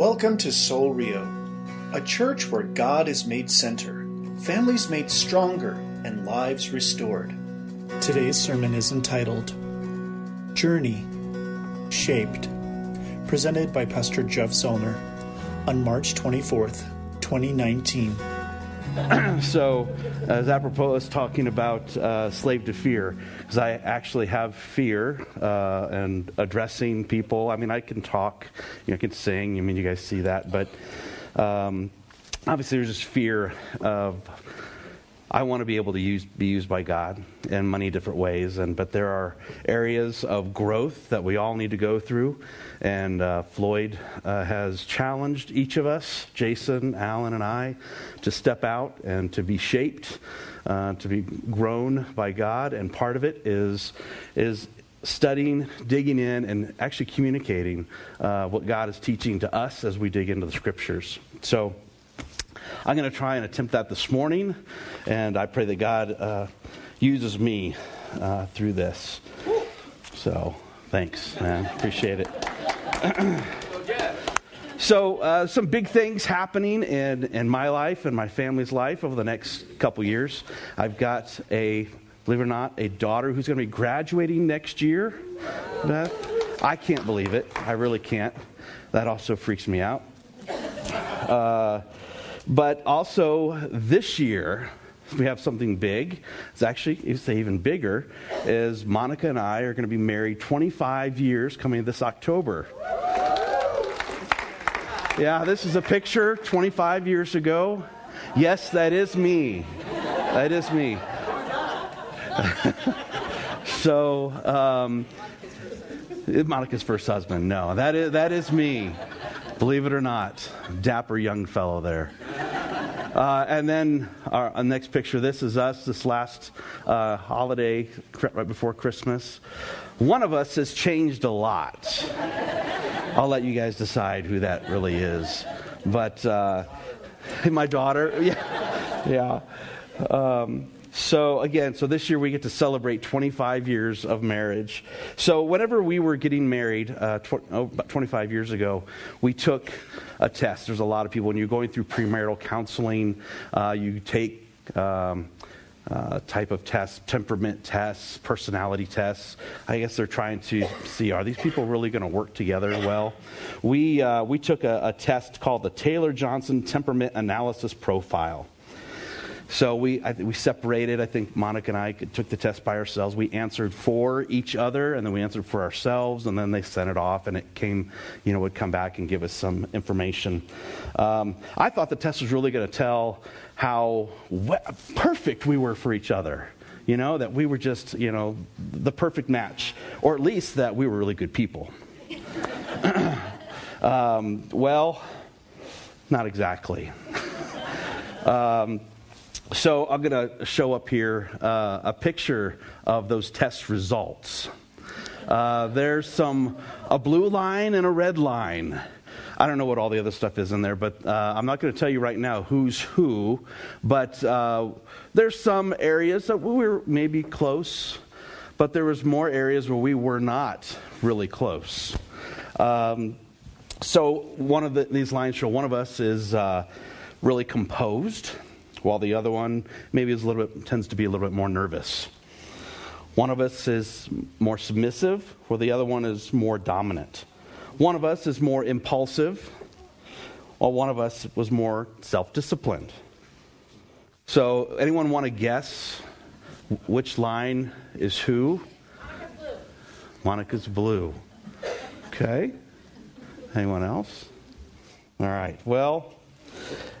Welcome to Soul Rio, a church where God is made center, families made stronger, and lives restored. Today's sermon is entitled Journey Shaped, presented by Pastor Jeff Zollner on March 24th, 2019. so, as apropos, is talking about uh, slave to fear, because I actually have fear uh, and addressing people. I mean, I can talk, you know, I can sing. I mean, you guys see that, but um, obviously, there's this fear of I want to be able to use, be used by God in many different ways, and but there are areas of growth that we all need to go through. And uh, Floyd uh, has challenged each of us, Jason, Alan, and I, to step out and to be shaped, uh, to be grown by God. And part of it is is studying, digging in, and actually communicating uh, what God is teaching to us as we dig into the scriptures. So. I'm going to try and attempt that this morning, and I pray that God uh, uses me uh, through this. So, thanks, man. Appreciate it. so, uh, some big things happening in, in my life and my family's life over the next couple years. I've got a, believe it or not, a daughter who's going to be graduating next year. Beth, I can't believe it. I really can't. That also freaks me out. Uh, but also this year, we have something big. It's actually, you say even bigger, is Monica and I are going to be married 25 years coming this October. Yeah, this is a picture 25 years ago. Yes, that is me. That is me. so, um, Monica's first husband. No, that is, that is me. Believe it or not, dapper young fellow there. Uh, and then our, our, next picture, this is us this last uh, holiday, right before Christmas. One of us has changed a lot. I'll let you guys decide who that really is. But uh, my daughter, yeah, yeah. Um, so again, so this year we get to celebrate 25 years of marriage. So whenever we were getting married, uh, tw- oh, about 25 years ago, we took a test. There's a lot of people when you're going through premarital counseling, uh, you take. Um, uh, type of tests, temperament tests, personality tests. I guess they're trying to see are these people really going to work together well. We uh, we took a, a test called the Taylor Johnson Temperament Analysis Profile. So we, I, we separated. I think Monica and I took the test by ourselves. We answered for each other, and then we answered for ourselves, and then they sent it off, and it came, you know, would come back and give us some information. Um, I thought the test was really going to tell how we- perfect we were for each other. You know, that we were just, you know, the perfect match, or at least that we were really good people. um, well, not exactly. um, so I'm going to show up here uh, a picture of those test results. Uh, there's some a blue line and a red line. I don't know what all the other stuff is in there, but uh, I'm not going to tell you right now who's who. But uh, there's some areas that we were maybe close, but there was more areas where we were not really close. Um, so one of the, these lines show one of us is uh, really composed while the other one maybe is a little bit tends to be a little bit more nervous. One of us is more submissive, while the other one is more dominant. One of us is more impulsive, while one of us was more self-disciplined. So, anyone want to guess which line is who? Monica's blue. Okay. Anyone else? All right. Well,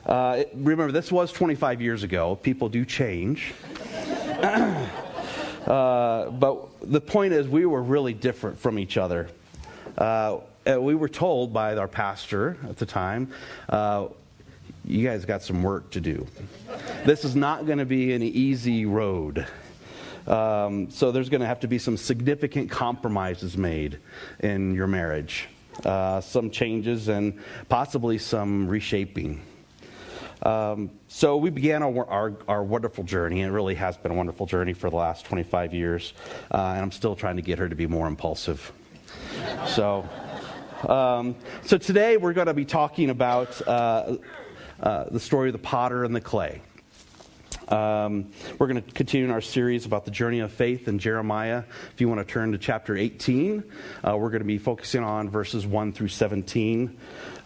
uh, remember, this was 25 years ago. People do change. uh, but the point is, we were really different from each other. Uh, we were told by our pastor at the time, uh, you guys got some work to do. This is not going to be an easy road. Um, so there's going to have to be some significant compromises made in your marriage, uh, some changes, and possibly some reshaping. Um, so we began our, our, our, wonderful journey, and it really has been a wonderful journey for the last 25 years. Uh, and I'm still trying to get her to be more impulsive. so Um, so today we're going to be talking about uh, uh, the story of the potter and the clay. Um, we're going to continue in our series about the journey of faith in Jeremiah. If you want to turn to chapter 18, uh, we're going to be focusing on verses 1 through 17.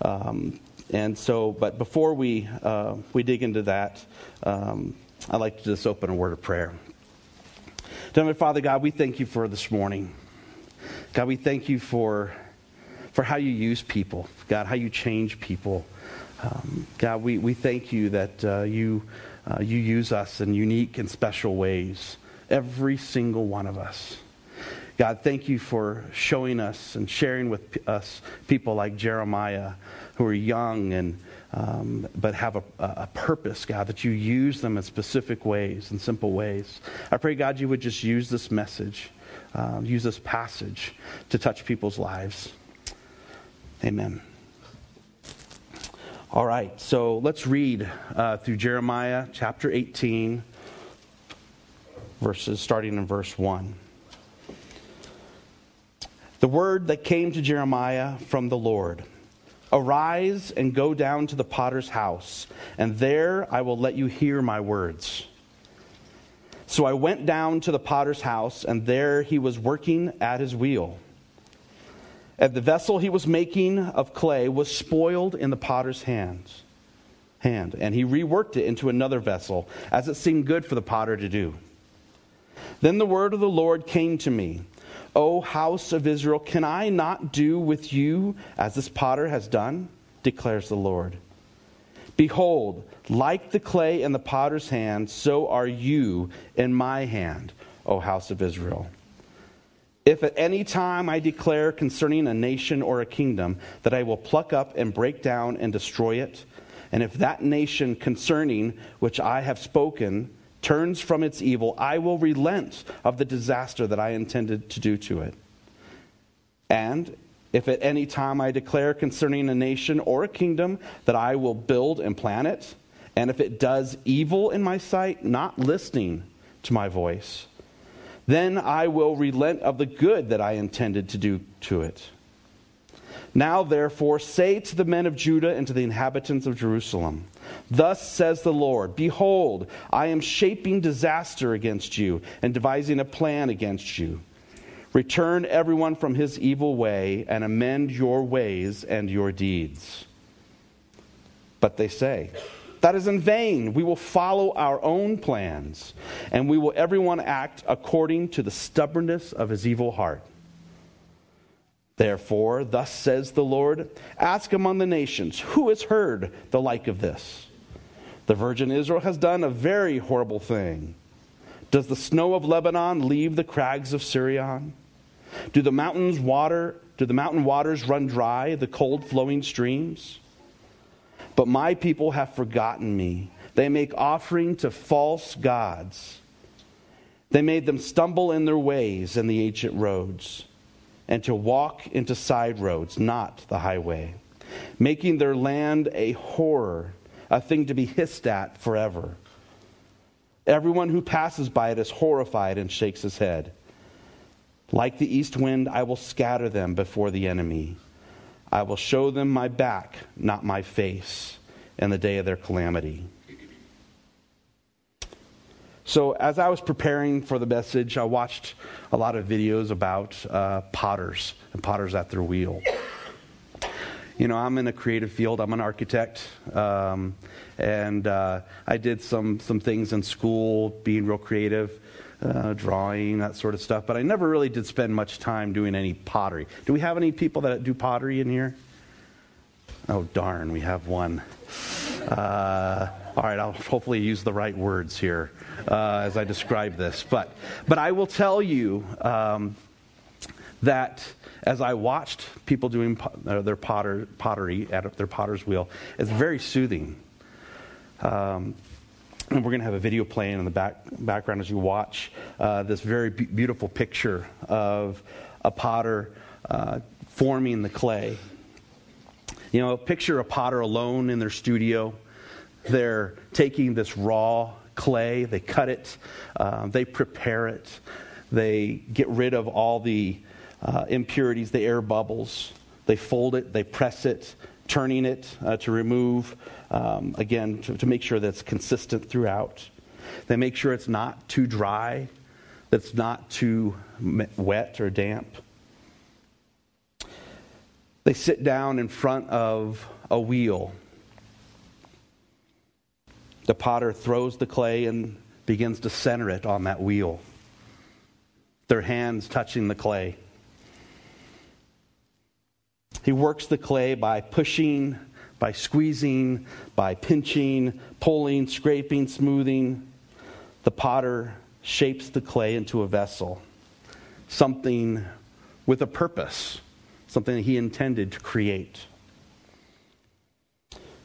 Um, and so, but before we, uh, we dig into that, um, I'd like to just open a word of prayer. Heavenly Father God, we thank you for this morning. God, we thank you for, for how you use people. God, how you change people. Um, God, we, we thank you that uh, you uh, you use us in unique and special ways, every single one of us. God, thank you for showing us and sharing with us people like Jeremiah who are young and um, but have a, a, purpose, God, that you use them in specific ways, in simple ways. I pray, God, you would just use this message, uh, use this passage to touch people's lives. Amen. All right, so let's read uh, through Jeremiah chapter 18, verses starting in verse 1. The word that came to Jeremiah from the Lord Arise and go down to the potter's house, and there I will let you hear my words. So I went down to the potter's house, and there he was working at his wheel. And the vessel he was making of clay was spoiled in the potter's hands, hand, and he reworked it into another vessel, as it seemed good for the potter to do. Then the word of the Lord came to me, O house of Israel, can I not do with you as this potter has done? declares the Lord. Behold, like the clay in the potter's hand, so are you in my hand, O house of Israel. If at any time I declare concerning a nation or a kingdom that I will pluck up and break down and destroy it, and if that nation concerning which I have spoken turns from its evil, I will relent of the disaster that I intended to do to it. And if at any time I declare concerning a nation or a kingdom that I will build and plan it, and if it does evil in my sight, not listening to my voice, then I will relent of the good that I intended to do to it. Now, therefore, say to the men of Judah and to the inhabitants of Jerusalem, Thus says the Lord Behold, I am shaping disaster against you and devising a plan against you. Return everyone from his evil way and amend your ways and your deeds. But they say, that is in vain. We will follow our own plans, and we will everyone act according to the stubbornness of his evil heart. Therefore, thus says the Lord Ask among the nations, who has heard the like of this? The virgin Israel has done a very horrible thing. Does the snow of Lebanon leave the crags of Sirion? Do the mountains water, do the mountain waters run dry, the cold flowing streams? But my people have forgotten me. They make offering to false gods. They made them stumble in their ways in the ancient roads, and to walk into side roads, not the highway, making their land a horror, a thing to be hissed at forever. Everyone who passes by it is horrified and shakes his head. Like the east wind, I will scatter them before the enemy. I will show them my back, not my face, in the day of their calamity. So, as I was preparing for the message, I watched a lot of videos about uh, potters and potters at their wheel. You know, I'm in a creative field. I'm an architect, um, and uh, I did some some things in school, being real creative uh, drawing, that sort of stuff. But I never really did spend much time doing any pottery. Do we have any people that do pottery in here? Oh, darn, we have one. Uh, all right, I'll hopefully use the right words here uh, as I describe this. But, but I will tell you um, that as I watched people doing uh, their potter, pottery at their potter's wheel, it's very soothing. Um, and we're going to have a video playing in the back, background as you watch uh, this very beautiful picture of a potter uh, forming the clay. You know, picture a potter alone in their studio. They're taking this raw clay, they cut it, uh, they prepare it, they get rid of all the uh, impurities, the air bubbles. They fold it, they press it, turning it uh, to remove, um, again, to, to make sure that it's consistent throughout. They make sure it's not too dry, that it's not too wet or damp. They sit down in front of a wheel. The potter throws the clay and begins to center it on that wheel, their hands touching the clay. He works the clay by pushing, by squeezing, by pinching, pulling, scraping, smoothing. The potter shapes the clay into a vessel, something with a purpose, something that he intended to create.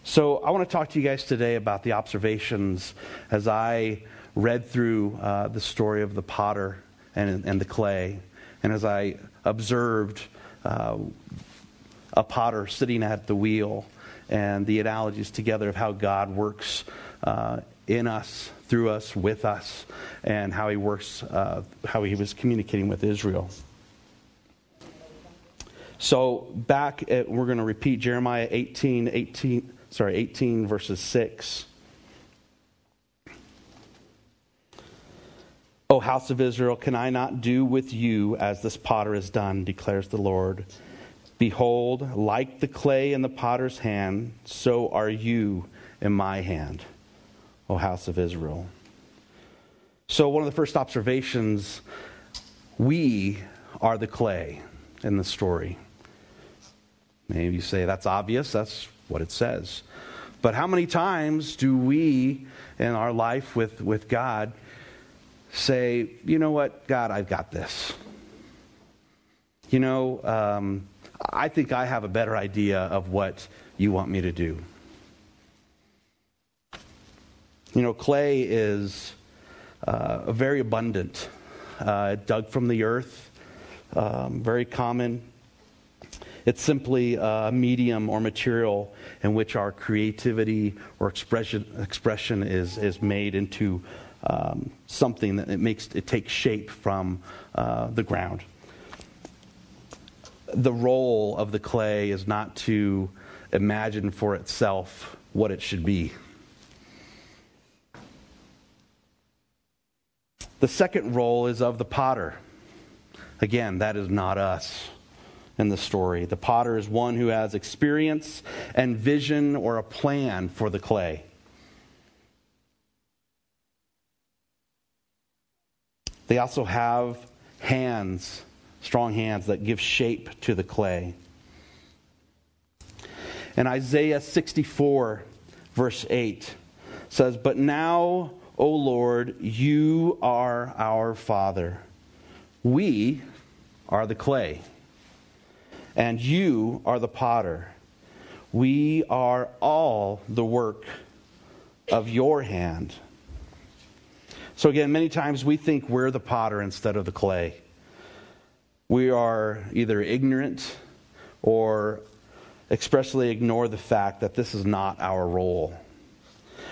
So, I want to talk to you guys today about the observations as I read through uh, the story of the potter and, and the clay, and as I observed uh, a potter sitting at the wheel and the analogies together of how God works uh, in us, through us, with us, and how he works, uh, how he was communicating with Israel. So back at, we're going to repeat Jeremiah 18, 18, sorry, 18 verses 6. O house of Israel, can I not do with you as this potter has done, declares the Lord? Behold, like the clay in the potter's hand, so are you in my hand, O house of Israel. So, one of the first observations we are the clay in the story. Maybe you say that's obvious, that's what it says. But how many times do we in our life with, with God say, you know what, God, I've got this? You know, um, I think I have a better idea of what you want me to do. You know, clay is uh, very abundant, uh, dug from the earth, um, very common. It's simply a medium or material in which our creativity or expression, expression is, is made into um, something that it makes it takes shape from uh, the ground the role of the clay is not to imagine for itself what it should be. The second role is of the potter. Again, that is not us in the story. The potter is one who has experience and vision or a plan for the clay. They also have hands strong hands that give shape to the clay. And Isaiah 64, verse 8 says, But now, O Lord, you are our Father. We are the clay, and you are the potter. We are all the work of your hand. So, again, many times we think we're the potter instead of the clay we are either ignorant or expressly ignore the fact that this is not our role.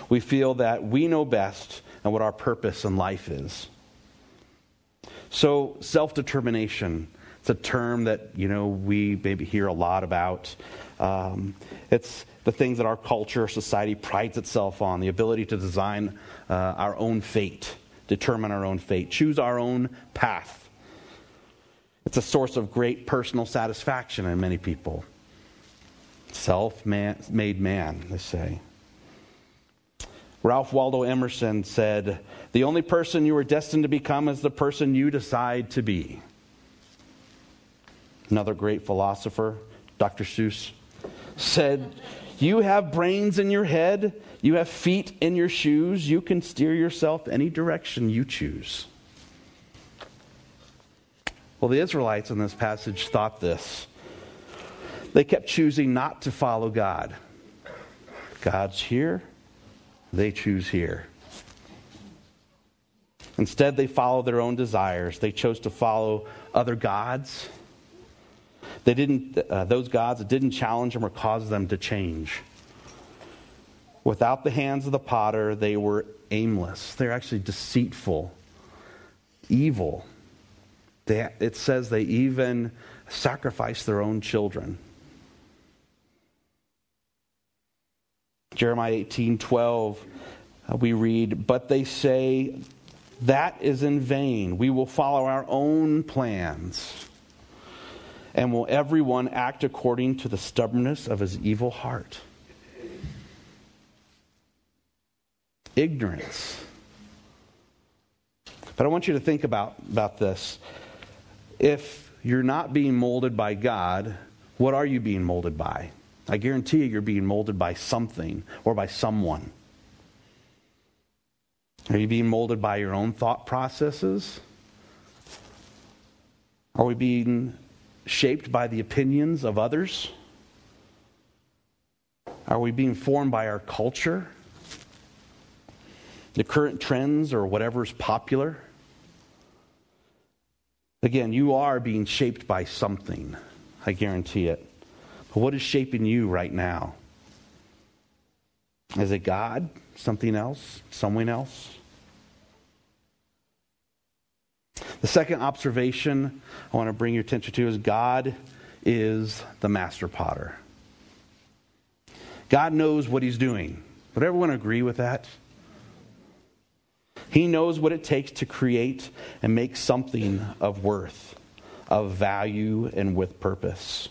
We feel that we know best and what our purpose in life is. So, self determination. It's a term that you know we maybe hear a lot about. Um, it's the things that our culture, society prides itself on: the ability to design uh, our own fate, determine our own fate, choose our own path. It's a source of great personal satisfaction in many people. Self made man, they say. Ralph Waldo Emerson said, The only person you are destined to become is the person you decide to be. Another great philosopher, Dr. Seuss, said, You have brains in your head, you have feet in your shoes, you can steer yourself any direction you choose. Well, the Israelites in this passage thought this. They kept choosing not to follow God. God's here, they choose here. Instead, they follow their own desires. They chose to follow other gods. They didn't, uh, those gods didn't challenge them or cause them to change. Without the hands of the potter, they were aimless. They're actually deceitful, evil. They, it says they even sacrificed their own children. Jeremiah 18 12, uh, we read, But they say, That is in vain. We will follow our own plans. And will everyone act according to the stubbornness of his evil heart? Ignorance. But I want you to think about, about this. If you're not being molded by God, what are you being molded by? I guarantee you, you're being molded by something or by someone. Are you being molded by your own thought processes? Are we being shaped by the opinions of others? Are we being formed by our culture? The current trends or whatever's popular? Again, you are being shaped by something. I guarantee it. But what is shaping you right now? Is it God? Something else? Someone else? The second observation I want to bring your attention to is God is the master potter. God knows what he's doing. Would everyone agree with that? He knows what it takes to create and make something of worth, of value, and with purpose.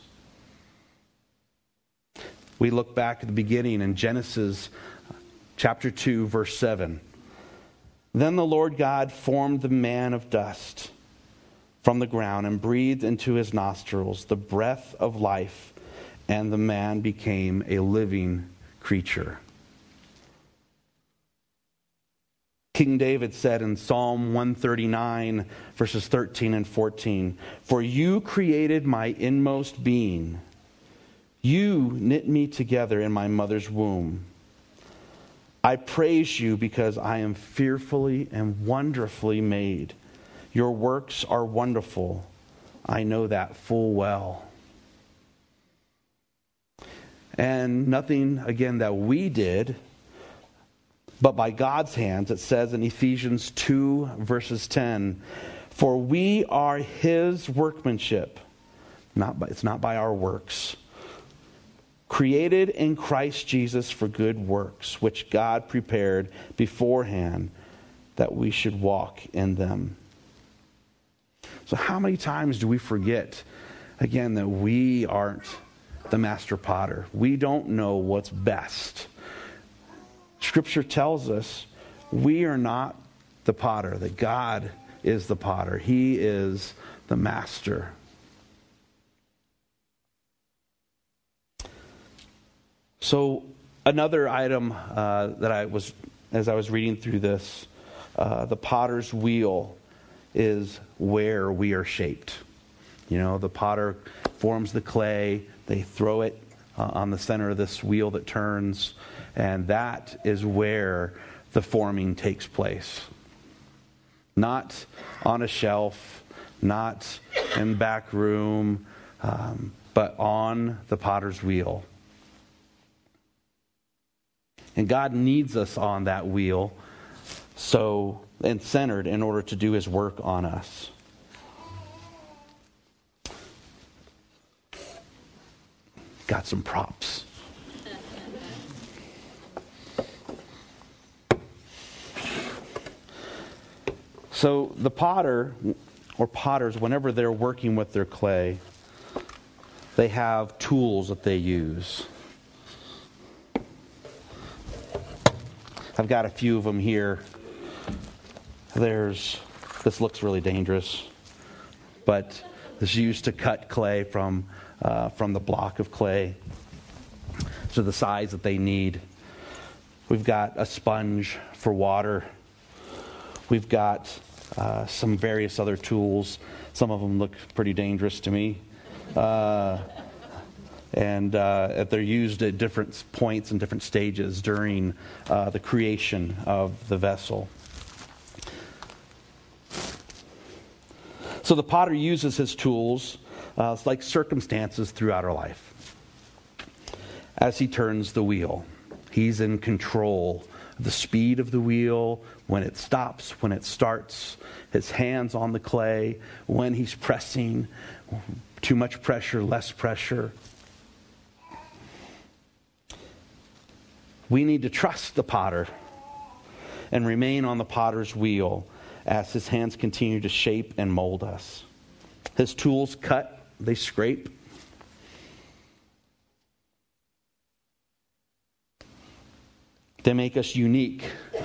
We look back at the beginning in Genesis chapter 2, verse 7. Then the Lord God formed the man of dust from the ground and breathed into his nostrils the breath of life, and the man became a living creature. King David said in Psalm 139, verses 13 and 14 For you created my inmost being, you knit me together in my mother's womb. I praise you because I am fearfully and wonderfully made. Your works are wonderful. I know that full well. And nothing, again, that we did, but by God's hands, it says in Ephesians 2, verses 10 For we are his workmanship. Not by, it's not by our works created in Christ Jesus for good works, which God prepared beforehand that we should walk in them. So, how many times do we forget, again, that we aren't the master potter? We don't know what's best. Scripture tells us we are not the potter, that God is the potter, He is the master. So, another item uh, that I was, as I was reading through this, uh, the potter's wheel is where we are shaped. You know, the potter forms the clay, they throw it uh, on the center of this wheel that turns, and that is where the forming takes place. Not on a shelf, not in back room, um, but on the potter's wheel. And God needs us on that wheel so and centered in order to do his work on us. Got some props. So the potter or potters, whenever they're working with their clay, they have tools that they use. I've got a few of them here. There's, this looks really dangerous, but this is used to cut clay from, uh, from the block of clay to the size that they need. We've got a sponge for water. We've got uh, some various other tools. Some of them look pretty dangerous to me. Uh, and uh, they're used at different points and different stages during uh, the creation of the vessel. So the potter uses his tools uh, like circumstances throughout our life. As he turns the wheel, he's in control of the speed of the wheel, when it stops, when it starts, his hands on the clay, when he's pressing, too much pressure, less pressure. We need to trust the potter and remain on the potter's wheel as his hands continue to shape and mold us. His tools cut, they scrape. They make us unique.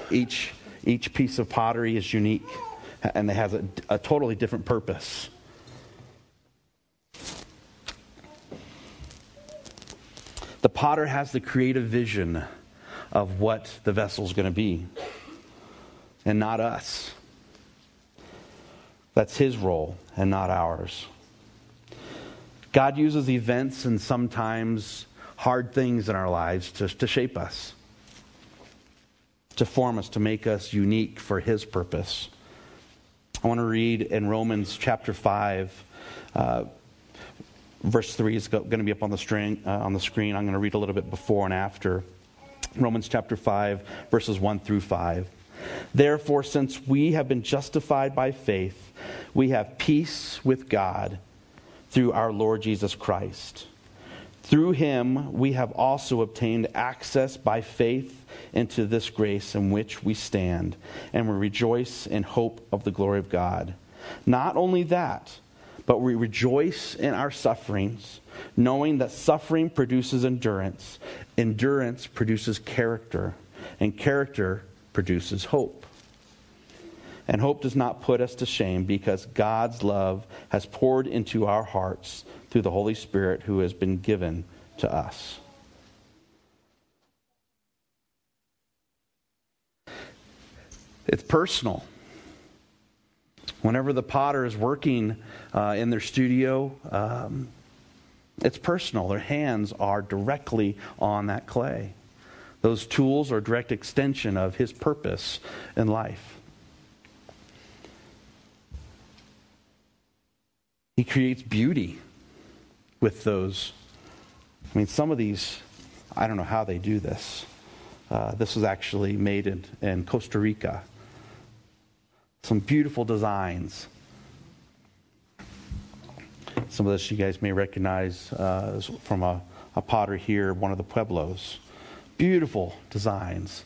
Each, each piece of pottery is unique and it has a, a totally different purpose. The potter has the creative vision of what the vessel is going to be, and not us. That's his role and not ours. God uses events and sometimes hard things in our lives to, to shape us, to form us, to make us unique for his purpose. I want to read in Romans chapter 5. Uh, verse 3 is going to be up on the, string, uh, on the screen. I'm going to read a little bit before and after. Romans chapter 5, verses 1 through 5. Therefore, since we have been justified by faith, we have peace with God through our Lord Jesus Christ. Through him, we have also obtained access by faith into this grace in which we stand, and we rejoice in hope of the glory of God. Not only that, but we rejoice in our sufferings, knowing that suffering produces endurance, endurance produces character, and character produces hope. And hope does not put us to shame because God's love has poured into our hearts through the Holy Spirit who has been given to us. It's personal. Whenever the potter is working uh, in their studio, um, it's personal. Their hands are directly on that clay. Those tools are a direct extension of his purpose in life. He creates beauty with those. I mean, some of these, I don't know how they do this. Uh, this was actually made in, in Costa Rica. Some beautiful designs. Some of this you guys may recognize uh, from a, a potter here, one of the Pueblos. Beautiful designs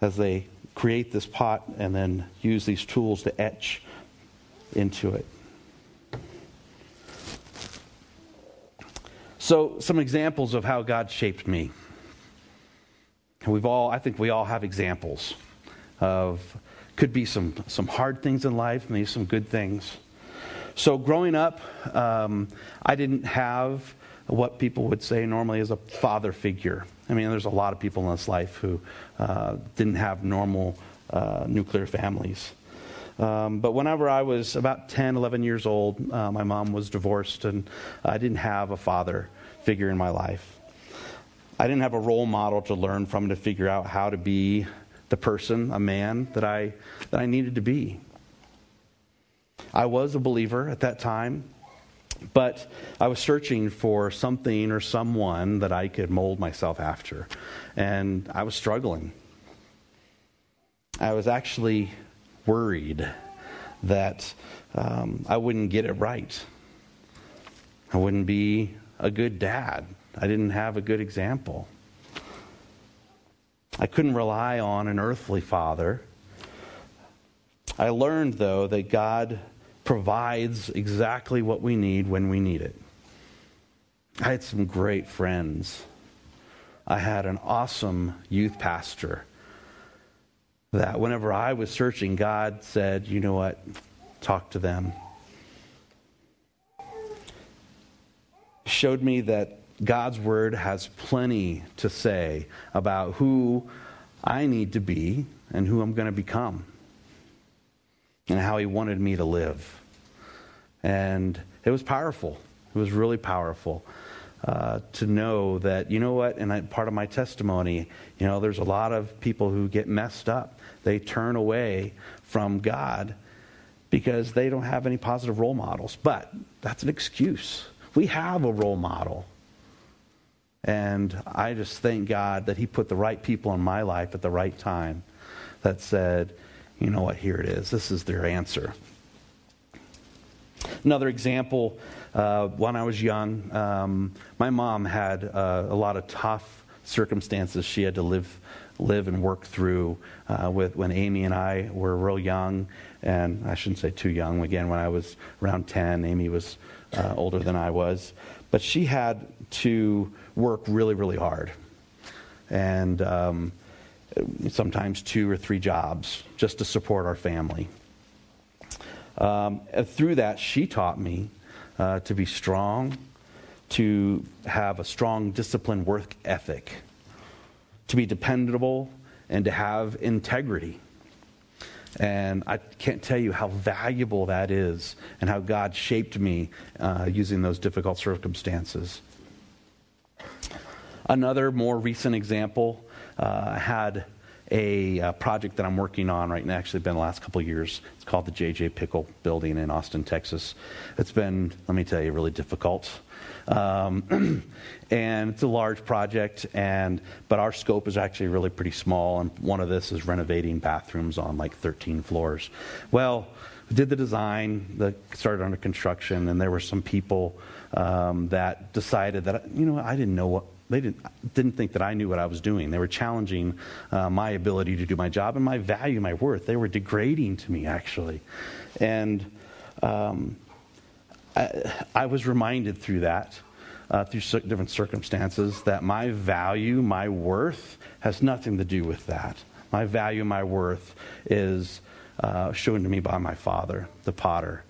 as they create this pot and then use these tools to etch into it. So, some examples of how God shaped me. We've all, I think we all have examples of could be some, some hard things in life, maybe some good things. So, growing up, um, I didn't have what people would say normally is a father figure. I mean, there's a lot of people in this life who uh, didn't have normal uh, nuclear families. Um, but whenever I was about 10, 11 years old, uh, my mom was divorced, and I didn't have a father figure in my life. I didn't have a role model to learn from to figure out how to be the person, a man that I, that I needed to be. I was a believer at that time, but I was searching for something or someone that I could mold myself after. And I was struggling. I was actually worried that um, I wouldn't get it right. I wouldn't be a good dad. I didn't have a good example. I couldn't rely on an earthly father. I learned, though, that God provides exactly what we need when we need it. I had some great friends. I had an awesome youth pastor that whenever I was searching, God said, you know what? Talk to them. Showed me that God's word has plenty to say about who I need to be and who I'm going to become and how He wanted me to live. And it was powerful. It was really powerful uh, to know that, you know what, and I, part of my testimony, you know, there's a lot of people who get messed up. They turn away from God because they don't have any positive role models. But that's an excuse. We have a role model. And I just thank God that He put the right people in my life at the right time that said, you know what, here it is. This is their answer. Another example uh, when I was young, um, my mom had uh, a lot of tough circumstances she had to live live and work through uh, with when Amy and I were real young, and I shouldn't say too young. Again, when I was around 10, Amy was uh, older than I was, but she had to work really, really hard, and um, sometimes two or three jobs just to support our family. Um, through that, she taught me uh, to be strong, to have a strong discipline work ethic to be dependable, and to have integrity. And I can't tell you how valuable that is and how God shaped me uh, using those difficult circumstances. Another more recent example, uh, had a, a, project that I'm working on right now, actually been the last couple years. It's called the JJ Pickle Building in Austin, Texas. It's been, let me tell you, really difficult. Um, and it's a large project, and but our scope is actually really pretty small. And one of this is renovating bathrooms on like 13 floors. Well, we did the design, started under construction, and there were some people um, that decided that you know I didn't know what they didn't didn't think that I knew what I was doing. They were challenging uh, my ability to do my job and my value, my worth. They were degrading to me actually, and. Um, I, I was reminded through that, uh, through different circumstances, that my value, my worth, has nothing to do with that. My value, my worth is uh, shown to me by my Father, the potter.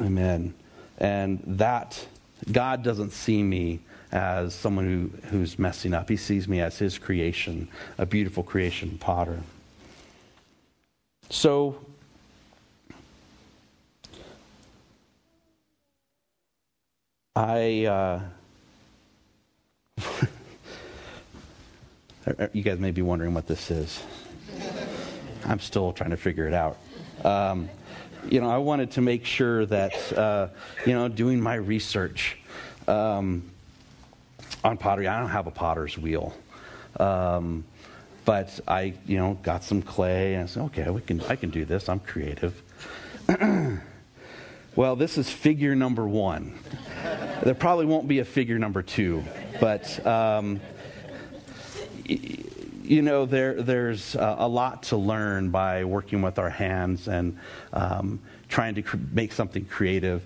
Amen. And that, God doesn't see me as someone who, who's messing up. He sees me as His creation, a beautiful creation potter. So, I, uh, you guys may be wondering what this is. I'm still trying to figure it out. Um, you know, I wanted to make sure that, uh, you know, doing my research um, on pottery, I don't have a potter's wheel. Um, but I, you know, got some clay and I said, okay, we can, I can do this. I'm creative. well, this is figure number one. There probably won't be a figure number two, but um, you know, there, there's a lot to learn by working with our hands and um, trying to cr- make something creative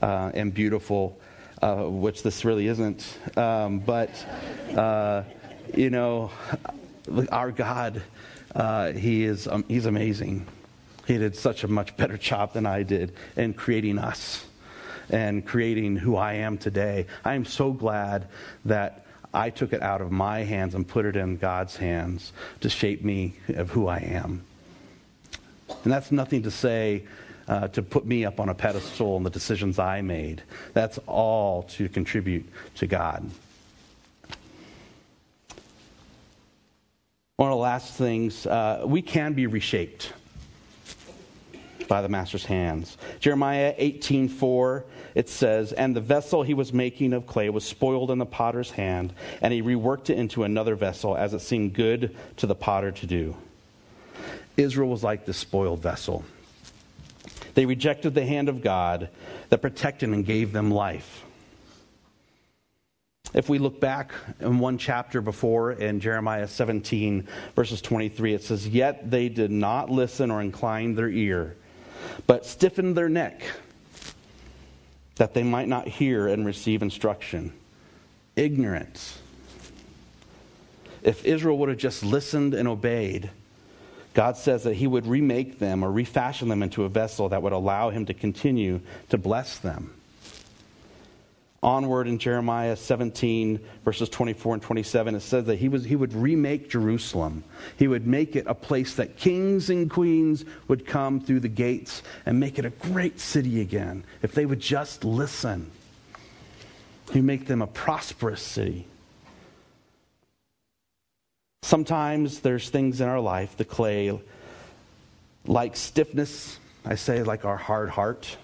uh, and beautiful, uh, which this really isn't. Um, but, uh, you know, our God, uh, he is, um, he's amazing. He did such a much better job than I did in creating us and creating who I am today. I am so glad that I took it out of my hands and put it in God's hands to shape me of who I am. And that's nothing to say uh, to put me up on a pedestal and the decisions I made. That's all to contribute to God. One of the last things, uh, we can be reshaped by the master's hands. Jeremiah 18:4 it says, "And the vessel he was making of clay was spoiled in the potter's hand, and he reworked it into another vessel as it seemed good to the potter to do." Israel was like this spoiled vessel. They rejected the hand of God that protected and gave them life. If we look back in one chapter before in Jeremiah 17, verses 23, it says, Yet they did not listen or incline their ear but stiffened their neck that they might not hear and receive instruction. Ignorance. If Israel would have just listened and obeyed, God says that He would remake them or refashion them into a vessel that would allow Him to continue to bless them onward in Jeremiah 17, verses 24 and 27, it says that he, was, he would remake Jerusalem. He would make it a place that kings and queens would come through the gates and make it a great city again if they would just listen. He'd make them a prosperous city. Sometimes there's things in our life, the clay, like stiffness, I say, like our hard heart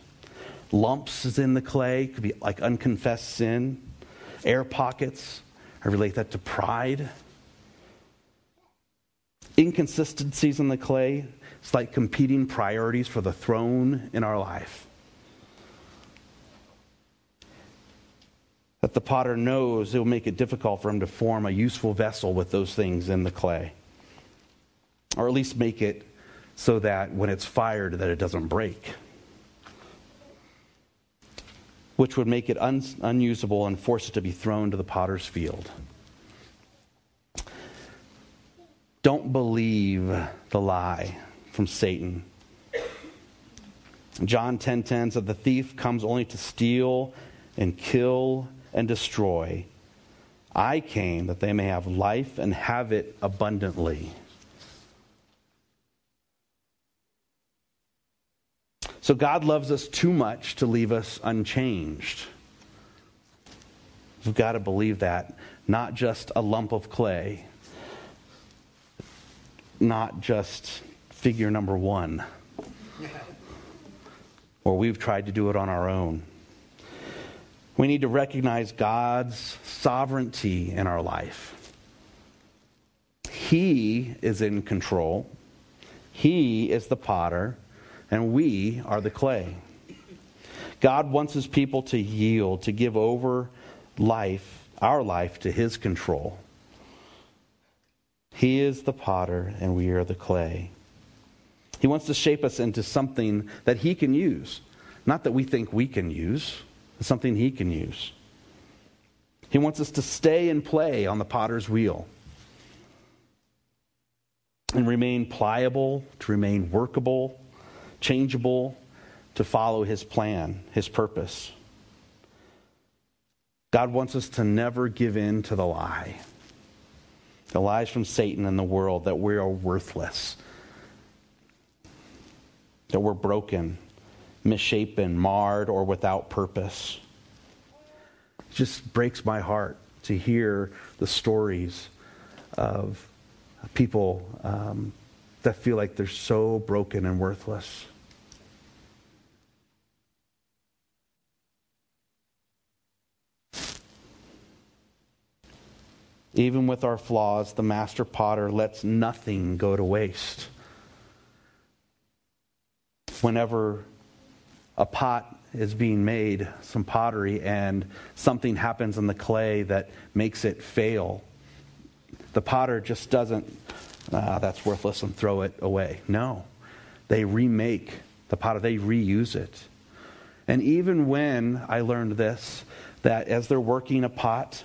lumps is in the clay, could be like unconfessed sin. Air pockets, I relate that to pride. Inconsistencies in the clay, it's like competing priorities for the throne in our life. that the potter knows it will make it difficult for him to form a useful vessel with those things in the clay. Or at least make it so that when it's fired that it doesn't break. Which would make it un- unusable and force it to be thrown to the potter's field. Don't believe the lie from Satan. John 10:10 10, 10 said the thief comes only to steal and kill and destroy. I came that they may have life and have it abundantly. So God loves us too much to leave us unchanged. We've got to believe that. Not just a lump of clay, not just figure number one, or we've tried to do it on our own. We need to recognize God's sovereignty in our life. He is in control, He is the potter, and we are the clay. God wants His people to yield, to give over life, our life, to His control. He is the potter, and we are the clay. He wants to shape us into something that He can use, not that we think we can use something he can use. He wants us to stay and play on the potter's wheel and remain pliable, to remain workable, changeable, to follow his plan, his purpose. God wants us to never give in to the lie. The lies from Satan and the world that we are worthless, that we're broken, misshapen, marred, or without purpose. It just breaks my heart to hear the stories of people um, that feel like they're so broken and worthless. Even with our flaws, the master potter lets nothing go to waste. Whenever a pot is being made, some pottery, and something happens in the clay that makes it fail, the potter just doesn't, ah, that's worthless and throw it away. No. They remake the potter, they reuse it. And even when I learned this, that as they're working a pot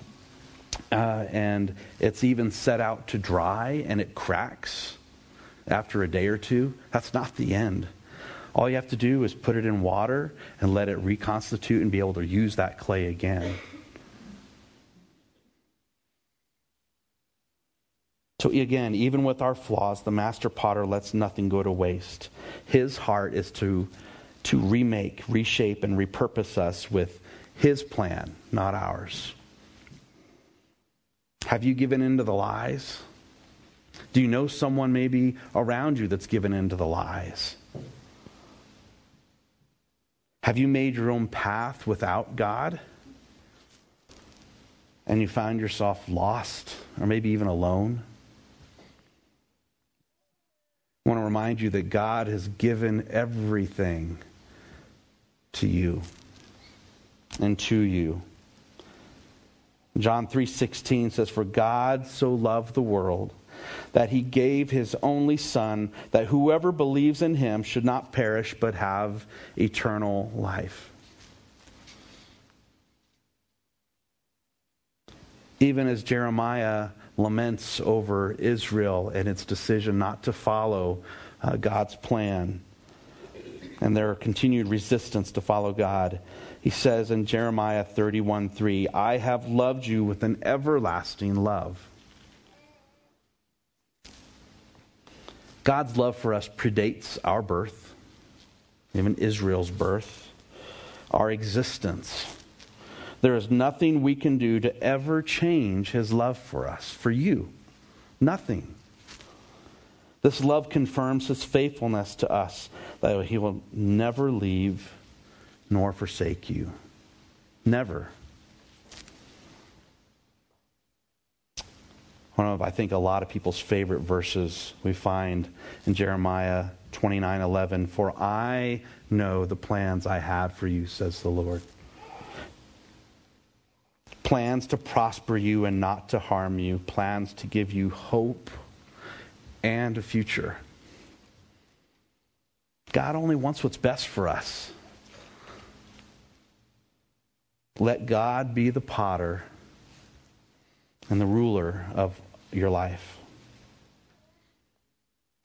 uh, and it's even set out to dry and it cracks after a day or two, that's not the end. All you have to do is put it in water and let it reconstitute and be able to use that clay again. So, again, even with our flaws, the master potter lets nothing go to waste. His heart is to, to remake, reshape, and repurpose us with his plan, not ours. Have you given in to the lies? Do you know someone maybe around you that's given in to the lies? Have you made your own path without God? And you find yourself lost or maybe even alone? I want to remind you that God has given everything to you and to you. John 3:16 says for God so loved the world that he gave his only Son, that whoever believes in him should not perish but have eternal life. Even as Jeremiah laments over Israel and its decision not to follow uh, God's plan and their continued resistance to follow God, he says in Jeremiah 31 3, I have loved you with an everlasting love. God's love for us predates our birth, even Israel's birth, our existence. There is nothing we can do to ever change his love for us, for you. Nothing. This love confirms his faithfulness to us, that he will never leave nor forsake you. Never. one of, I think, a lot of people's favorite verses we find in Jeremiah 29 11. For I know the plans I have for you, says the Lord. plans to prosper you and not to harm you, plans to give you hope and a future. God only wants what's best for us. Let God be the potter and the ruler of your life.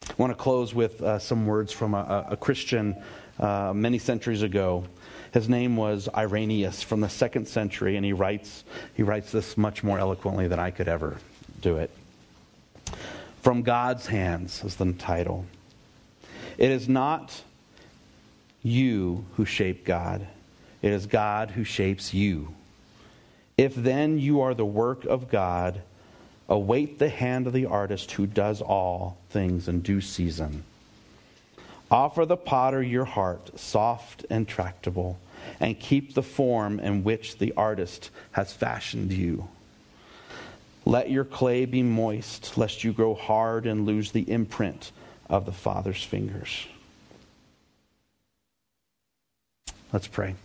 I want to close with uh, some words from a, a Christian uh, many centuries ago. His name was Irenaeus from the second century, and he writes, he writes this much more eloquently than I could ever do it. From God's hands is the title. It is not you who shape God, it is God who shapes you. If then you are the work of God, await the hand of the artist who does all things in due season. Offer the potter your heart, soft and tractable, and keep the form in which the artist has fashioned you. Let your clay be moist, lest you grow hard and lose the imprint of the Father's fingers. Let's pray.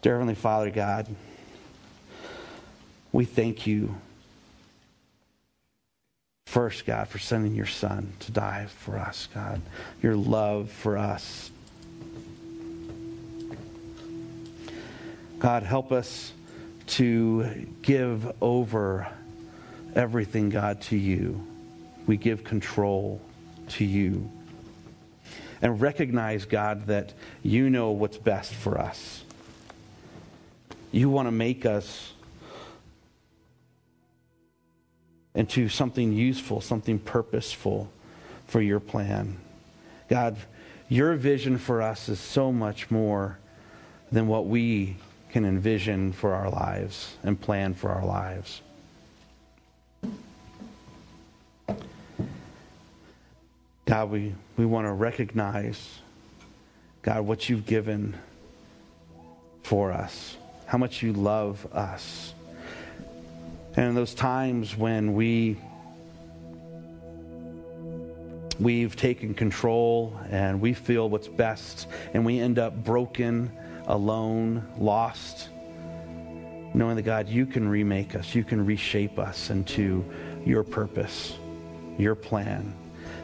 Dear Heavenly Father, God, we thank you first, God, for sending your Son to die for us, God. Your love for us. God, help us to give over everything, God, to you. We give control to you. And recognize, God, that you know what's best for us. You want to make us into something useful, something purposeful for your plan. God, your vision for us is so much more than what we can envision for our lives and plan for our lives. God, we, we want to recognize, God, what you've given for us, how much you love us. And those times when we we've taken control and we feel what's best and we end up broken, alone, lost, knowing that God, you can remake us, you can reshape us into your purpose, your plan,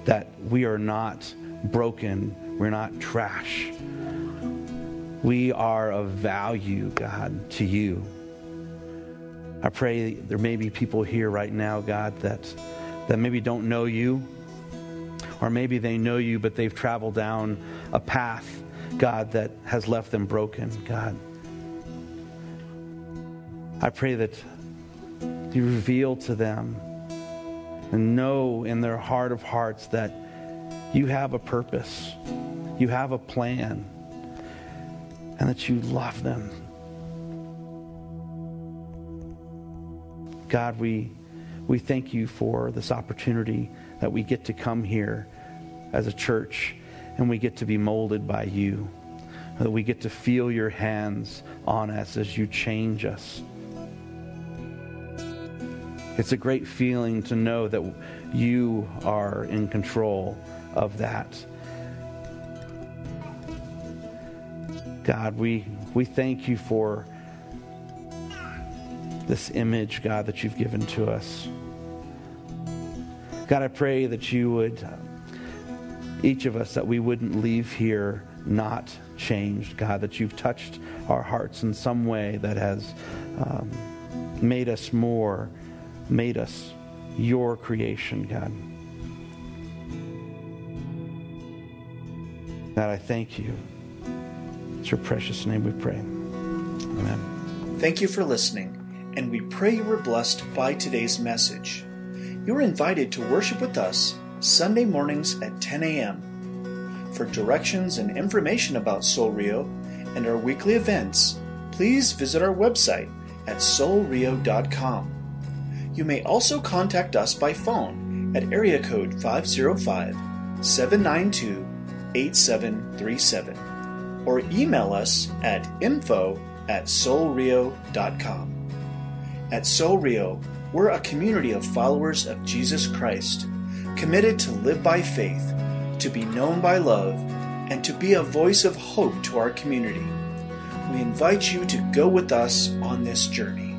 that we are not broken, we're not trash. We are of value, God, to you. I pray there may be people here right now, God, that, that maybe don't know you, or maybe they know you, but they've traveled down a path, God, that has left them broken, God. I pray that you reveal to them and know in their heart of hearts that you have a purpose, you have a plan, and that you love them God, we, we thank you for this opportunity that we get to come here as a church and we get to be molded by you. That we get to feel your hands on us as you change us. It's a great feeling to know that you are in control of that. God, we, we thank you for this image, God, that you've given to us. God, I pray that you would, uh, each of us, that we wouldn't leave here not changed, God, that you've touched our hearts in some way that has um, made us more, made us your creation, God. God, I thank you. It's your precious name we pray. Amen. Thank you for listening and we pray you were blessed by today's message. You are invited to worship with us Sunday mornings at 10 a.m. For directions and information about Soul Rio and our weekly events, please visit our website at soulrio.com. You may also contact us by phone at area code 505 792 8737 or email us at info at soulrio.com. At Soul Rio, we're a community of followers of Jesus Christ, committed to live by faith, to be known by love, and to be a voice of hope to our community. we invite you to go with us on this journey.